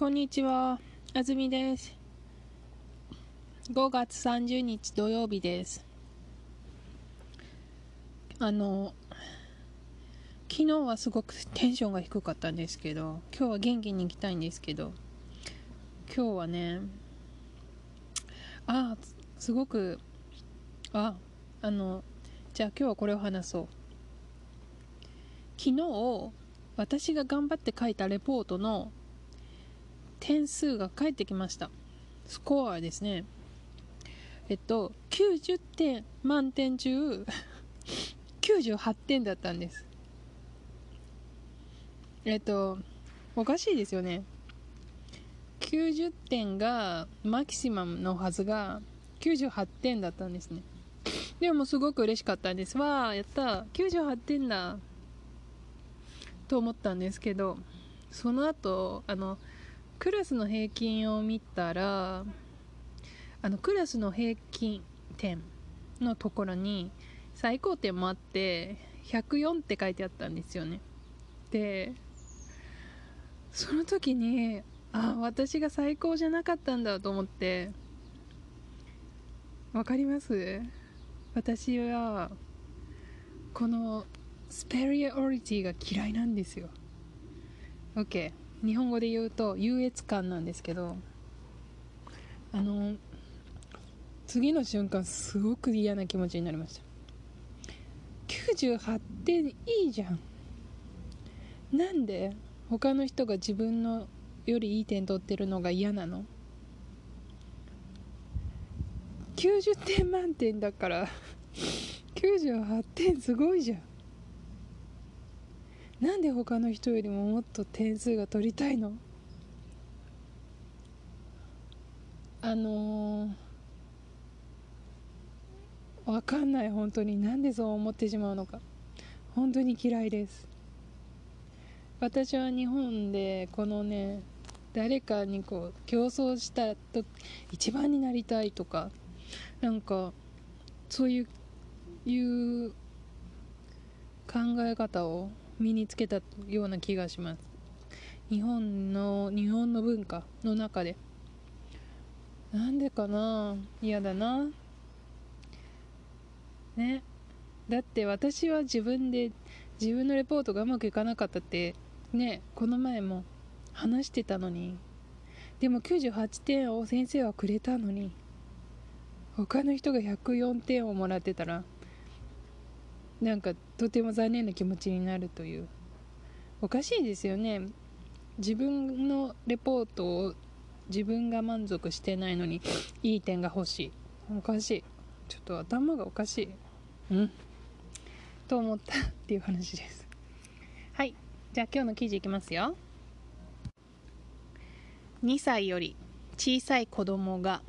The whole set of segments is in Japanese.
こんにちは、あずみです。5月30日土曜日です。あの、昨日はすごくテンションが低かったんですけど、今日は元気に行きたいんですけど、今日はね、あ、すごく、あ、あの、じゃあ今日はこれを話そう。昨日、私が頑張って書いたレポートの点数が返ってきました。スコアですね。えっと90点満点中 98点だったんです。えっとおかしいですよね。90点がマキシマムのはずが98点だったんですね。でもすごく嬉しかったんです。わあやった98点だと思ったんですけどその後あのクラスの平均を見たらあのクラスの平均点のところに最高点もあって104って書いてあったんですよね。でその時にあ私が最高じゃなかったんだと思ってわかります？私はこのスペリオリティが嫌いなんですよ。OK 日本語で言うと優越感なんですけどあの次の瞬間すごく嫌な気持ちになりました。98点いいじゃん。なんで他の人が自分のよりいい点取ってるのが嫌なの？90点満点だから。98点すごいじゃん。なんで他の人よりももっと点数が取りたいの？あのー、わかんない本当に。なんでそう思ってしまうのか。本当に嫌いです。私は日本でこのね誰かにこう競争したと一番になりたいとかなんかそういういう考え方を身につけたような気がします。日本の日本の文化の中で。なんでかな？嫌だな。ね。だって私は自分で自分のレポートがうまくいかなかったってね。この前も話してたのに。でも98点を先生はくれたのに。他の人が104点をもらってたらなんかとても残念な気持ちになるという。おかしいですよね。自分のレポートを自分が満足してないのにいい点が欲しい。おかしい。ちょっと頭がおかしい。うん。と思ったっていう話です。はい。じゃあ今日の記事いきますよ。2歳より小さい子供が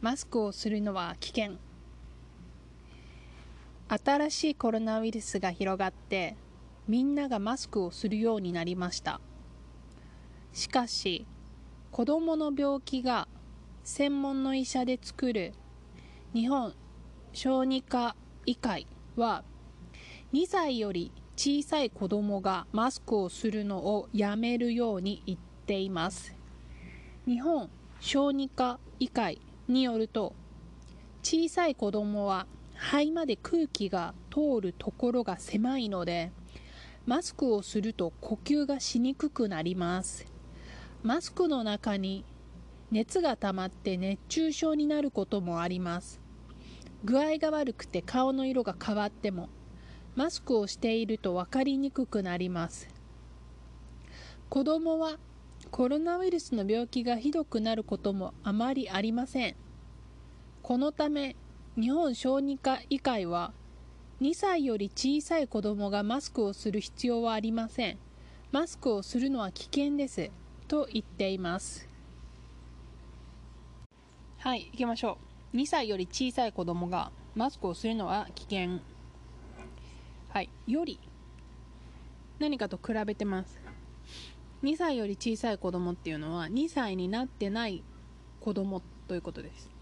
マスクをするのは危険。新しいコロナウイルスが広がってみんながマスクをするようになりました。しかし子どもの病気が専門の医者で作る日本小児科医会は2歳より小さい子どもがマスクをするのをやめるように言っています。日本小児科医会によると小さい子どもは肺まで空気が通るところが狭いのでマスクをすると呼吸がしにくくなります。マスクの中に熱が溜まって熱中症になることもあります。具合が悪くて顔の色が変わってもマスクをしていると分かりにくくなります。子供はコロナウイルスの病気がひどくなることもあまりありません。このため日本小児科医会は2歳より小さい子供がマスクをする必要はありません。マスクをするのは危険です。と言っています。はい行きましょう。2歳より小さい子供がマスクをするのは危険。はいより。何かと比べてます。2歳より小さい子供っていうのは2歳になってない子供ということです。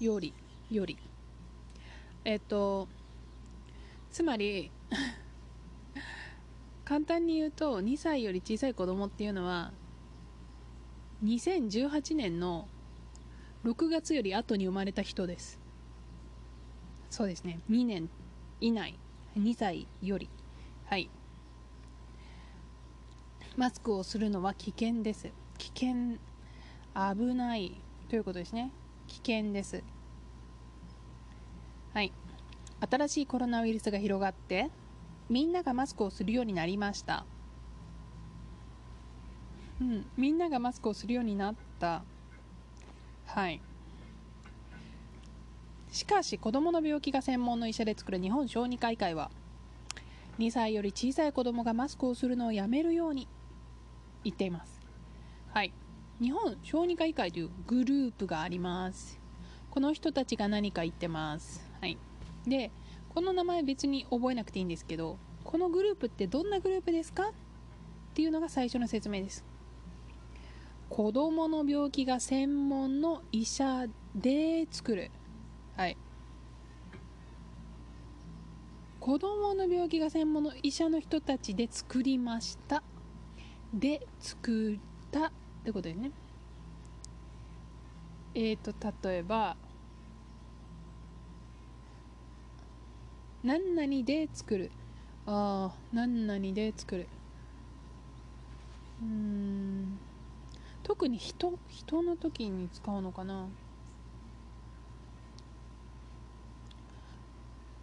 よりより。えっとつまり 簡単に言うと2歳より小さい子供っていうのは2018年の6月より後に生まれた人です。そうですね。2年以内。2歳より。はい。マスクをするのは危険です。危険危ないということですね。危険です。はい。新しいコロナウイルスが広がってみんながマスクをするようになりました。うん。みんながマスクをするようになった。はい。しかし子どもの病気が専門の医者で作る日本小児科医会は2歳より小さい子どもがマスクをするのをやめるように言っています。はい。日本小児科医会というグループがあります。この人たちが何か言ってます。はい。でこの名前別に覚えなくていいんですけどこのグループってどんなグループですか？っていうのが最初の説明です。子供の病気が専門の医者で作る。はい。子供の病気が専門の医者の人たちで作りました。で作ったってことですね。えっ、ー、と例えば何々で作る。ああ何々で作る。うん。特に人人の時に使うのかな。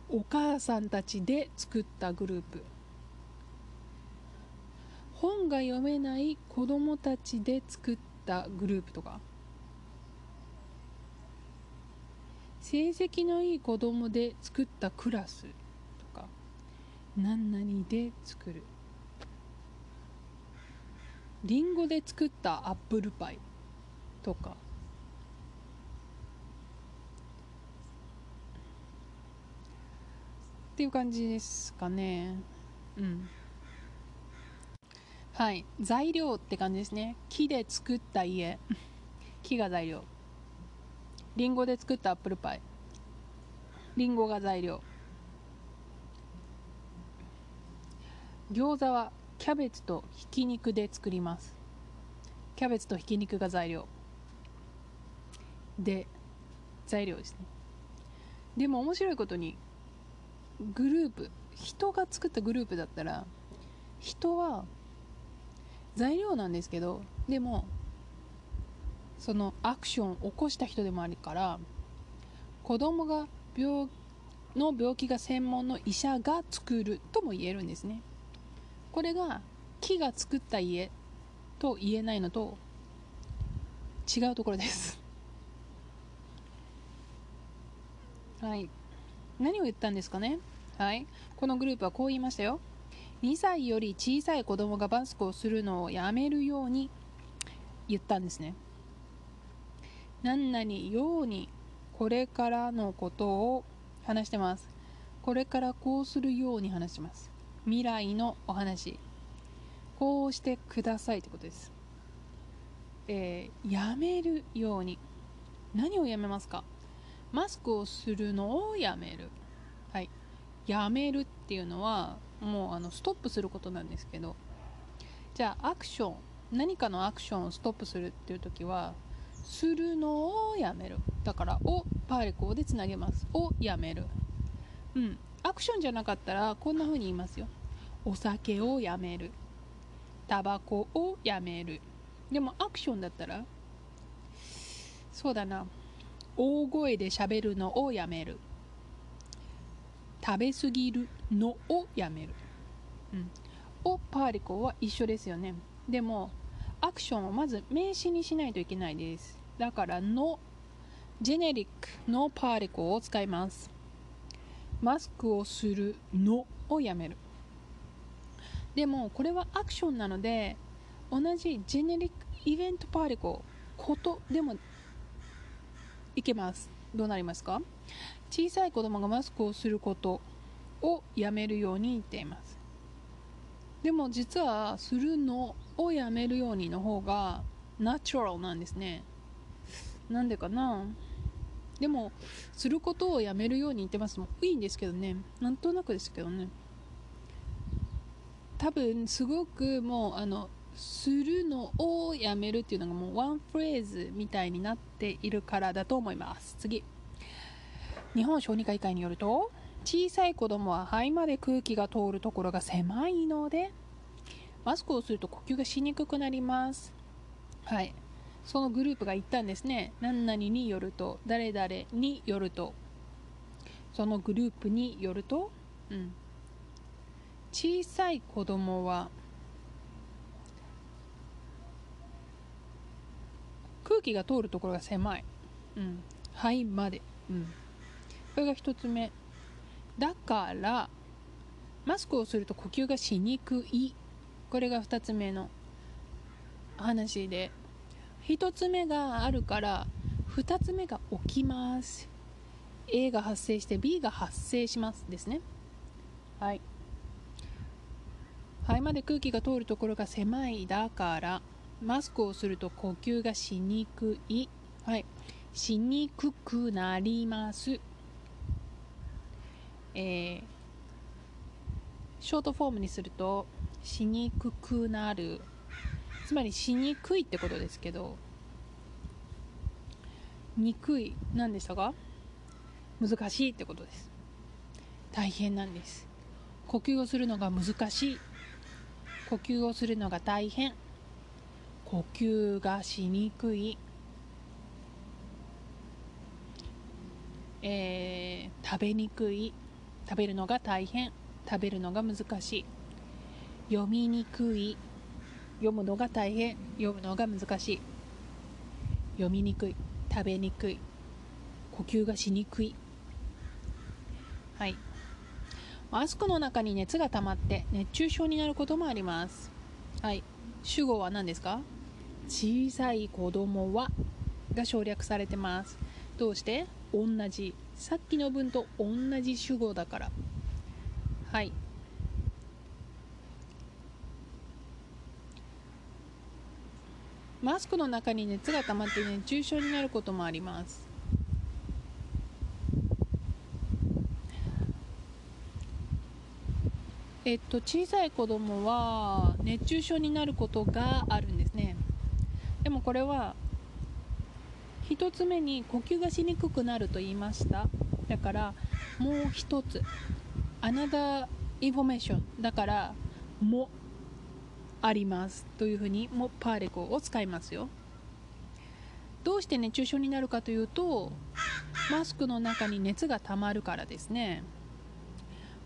お母さんたちで作ったグループ。本が読めない子供たちで作ったグループとか？成績のいい子供で作ったクラスとか？何々で作る。りんごで作ったアップルパイとか？っていう感じですかね。うん。はい。材料って感じですね。木で作った家。木が材料。りんごで作ったアップルパイ。りんごが材料。餃子はキャベツとひき肉で作ります。キャベツとひき肉が材料。で材料ですね。でも面白いことにグループ人が作ったグループだったら人は材料なんですけどでもそのアクションを起こした人でもあるから子供が病の病気が専門の医者が作るとも言えるんですね。これが木が作った家と言えないのと違うところです。はい。何を言ったんですかね？はい。このグループはこう言いましたよ。2歳より小さい子供がマスクをするのをやめるように言ったんですね。何々ようにこれからのことを話してます。これからこうするように話します。未来のお話。こうしてくださいってことです。えー、やめるように。何をやめますか？マスクをするのをやめる。はい。やめるっていうのはもうあのストップすることなんですけどじゃあアクション何かのアクションをストップするっていう時はするのをやめる。だから「を」パーリコーでつなげます「を」やめる。うん。アクションじゃなかったらこんな風に言いますよ。お酒をやめる。タバコをやめる。でもアクションだったらそうだな。大声で喋るのをやめる。食べ過ぎるのをやめる、うん、おパーリコは一緒ですよね。でもアクションをまず名詞にしないといけないです。だからのジェネリックのパーリコを使います。マスクをするのをやめる。でもこれはアクションなので同じジェネリックイベントパーリコことでもいけます。どうなりますか？小さい子供がマスクをすることをやめるように言っています。でも実はするのをやめるようにの方がナチュラルなんですね。なんでかな？でもすることをやめるように言ってます。もいいんですけどね。なんとなくですけどね。多分すごくもうあのするのをやめるっていうのがもうワンフレーズみたいになっているからだと思います。次。日本小児科医会によると小さい子供は肺まで空気が通るところが狭いのでマスクをすると呼吸がしにくくなります。はい。そのグループが言ったんですね。何々によると誰々によると。そのグループによると、うん、小さい子供は空気が通るところが狭い、うん、肺まで、うん、これが1つ目。だからマスクをすると呼吸がしにくい。これが2つ目の話で。1つ目があるから2つ目が起きます。A が発生して B が発生しますですね。はい。肺まで空気が通るところが狭いだからマスクをすると呼吸がしにくい。はい。しにくくなります。えー、ショートフォームにするとしにくくなる。つまりしにくいってことですけどにくい何でしたか？難しいってことです。大変なんです。呼吸をするのが難しい。呼吸をするのが大変。呼吸がしにくい。えー、食べにくい。食べるのが大変。食べるのが難しい。読みにくい。読むのが大変。読むのが難しい。読みにくい。食べにくい。呼吸がしにくい。はい。マスクの中に熱が溜まって熱中症になることもあります。はい。主語は何ですか？小さい子供はが省略されてます。どうして？同じさっきの文と同じ主語だから。はい。マスクの中に熱が溜まって熱中症になることもあります。えっと小さい子供は熱中症になることがあるんですね。でもこれは1つ目に呼吸がしにくくなると言いました。だからもう1つ another information だからもありますというふうにもパーレコを使いますよ。どうして熱中症になるかというとマスクの中に熱が溜まるからですね。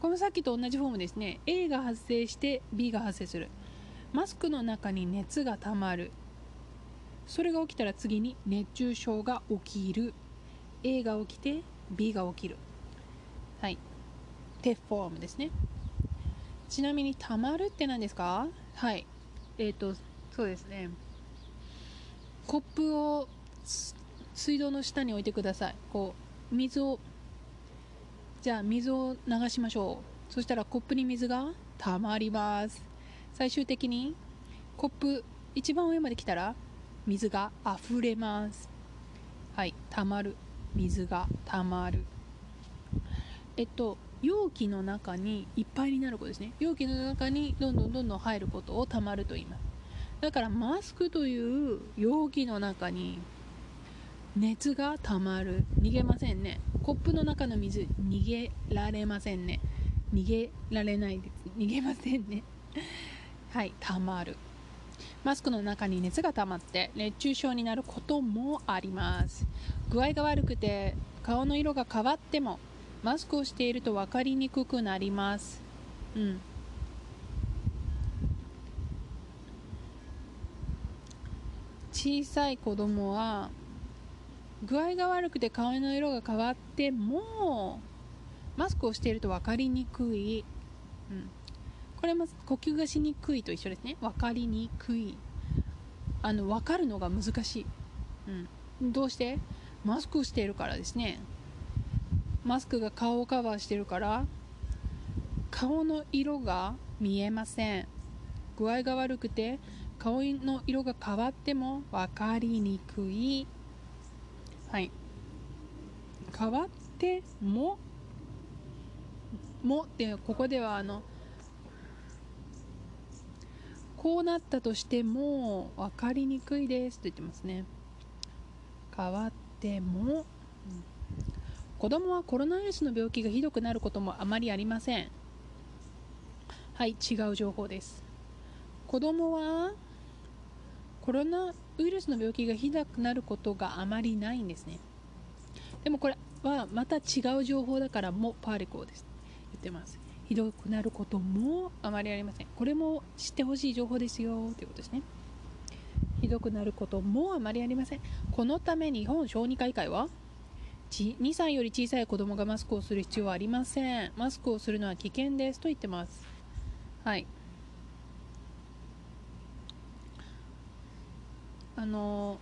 このさっきと同じフォームですね。A が発生して B が発生する。マスクの中に熱が溜まる。それが起きたら次に熱中症が起きる。A が起きて B が起きる。はい。テフォームですね。ちなみに溜まるって何ですか？はい。えっ、ー、とそうですね。コップを水道の下に置いてください。こう水をじゃあ水を流しましょう。そしたらコップに水が溜まります。最終的にコップ一番上まで来たら水が溢れます。はい溜まる水が溜まる。えっと容器の中にいっぱいになることですね。容器の中にどんどんどんどん入ることをたまると言います。だからマスクという容器の中に熱がたまる。逃げませんね。コップの中の水逃げられませんね。逃げられないです。逃げませんね。はいたまる。マスクの中に熱が溜まって熱中症になることもあります具合が悪くて顔の色が変わってもマスクをしていると分かりにくくなります。うん。小さい子供は具合が悪くて顔の色が変わってもマスクをしていると分かりにくい、うん、これも呼吸がしにくいと一緒ですね。分かりにくい。あの分かるのが難しい、うん、どうして？マスクをしているからですね。マスクが顔をカバーしてるから顔の色が見えません。具合が悪くて顔の色が変わっても分かりにくい。はい。変わってももってここではあのこうなったとしても分かりにくいですと言ってますね。変わっても、うん、子供はコロナウイルスの病気がひどくなることもあまりありません。はい違う情報です。子供はコロナウイルスの病気がひどくなることがあまりないんですね。でもこれはまた違う情報だからもパーリコーです。言ってます。ひどくなることもあまりありません。これも知ってほしい情報ですよ。ということですね。ひどくなることもあまりありません。このため日本小児科医会は2歳より小さい子供がマスクをする必要はありません。マスクをするのは危険ですと言ってます。はい。あの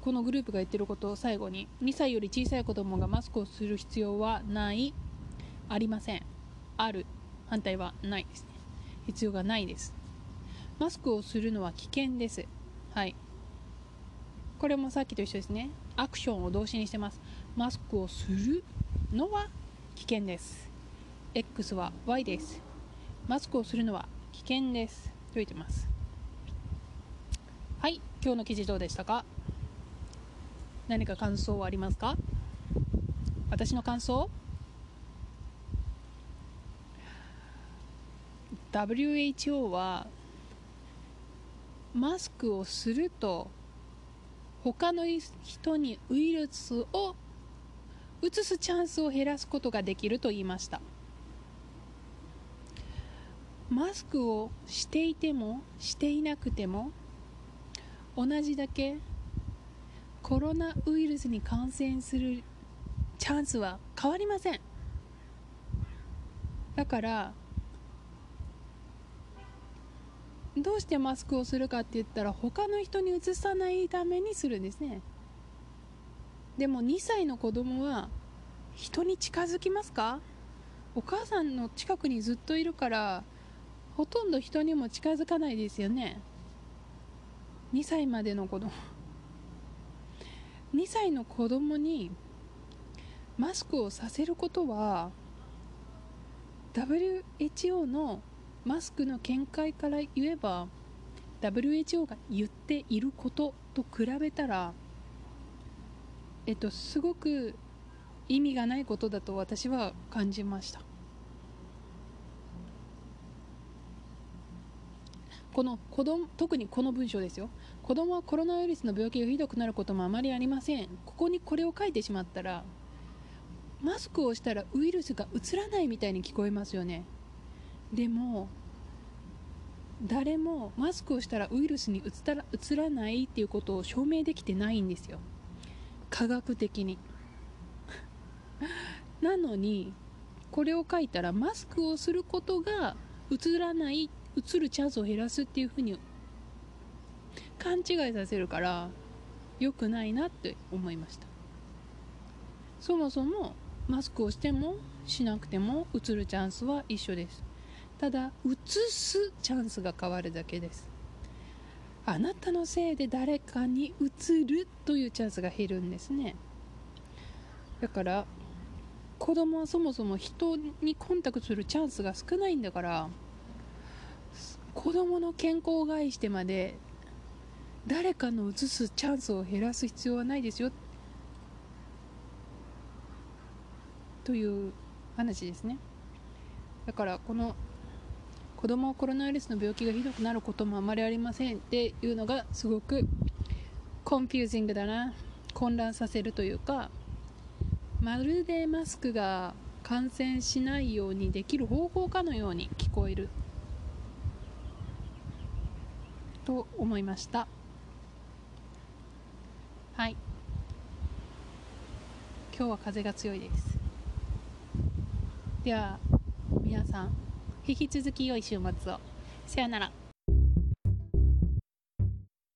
このグループが言ってることを最後に2歳より小さい子供がマスクをする必要はない。ありません。ある。反対はないです。ね必要がないです。マスクをするのは危険です。はい。これもさっきと一緒ですね。アクションを動詞にしてます。マスクをするのは危険です。X は Y です。マスクをするのは危険です。と言ってます。はい。今日の記事どうでしたか？何か感想はありますか？私の感想？WHO はマスクをすると他の人にウイルスを移すチャンスを減らすことができると言いました。マスクをしていてもしていなくても同じだけコロナウイルスに感染するチャンスは変わりません。だからどうしてマスクをするかって言ったら他の人にうつさないためにするんですね。でも2歳の子供は人に近づきますか？お母さんの近くにずっといるからほとんど人にも近づかないですよね。2歳までの子供。2歳の子供にマスクをさせることは WHO のマスクの見解から言えば WHO が言っていることと比べたらえっとすごく意味がないことだと私は感じました。この子供特にこの文章ですよ。子供はコロナウイルスの病気がひどくなることもあまりありません。ここにこれを書いてしまったらマスクをしたらウイルスがうつらないみたいに聞こえますよね。でも誰もマスクをしたらウイルスにうつらうつらないっていうことを証明できてないんですよ。科学的に。なのにこれを書いたらマスクをすることがうつらないうつるチャンスを減らすっていうふうに勘違いさせるから良くないなって思いました。そもそもマスクをしてもしなくてもうつるチャンスは一緒です。ただうつすチャンスが変わるだけです。あなたのせいで誰かにうつるというチャンスが減るんですね。だから子供はそもそも人にコンタクトするチャンスが少ないんだから子供の健康を害してまで誰かの移すチャンスを減らす必要はないですよ。という話ですね。だからこの子供はコロナウイルスの病気がひどくなることもあまりありませんっていうのがすごくコンフュージングだな。混乱させるというかまるでマスクが感染しないようにできる方法かのように聞こえる。と思いました。はい。今日は風が強いです。では皆さん引き続き良い週末を。さよなら。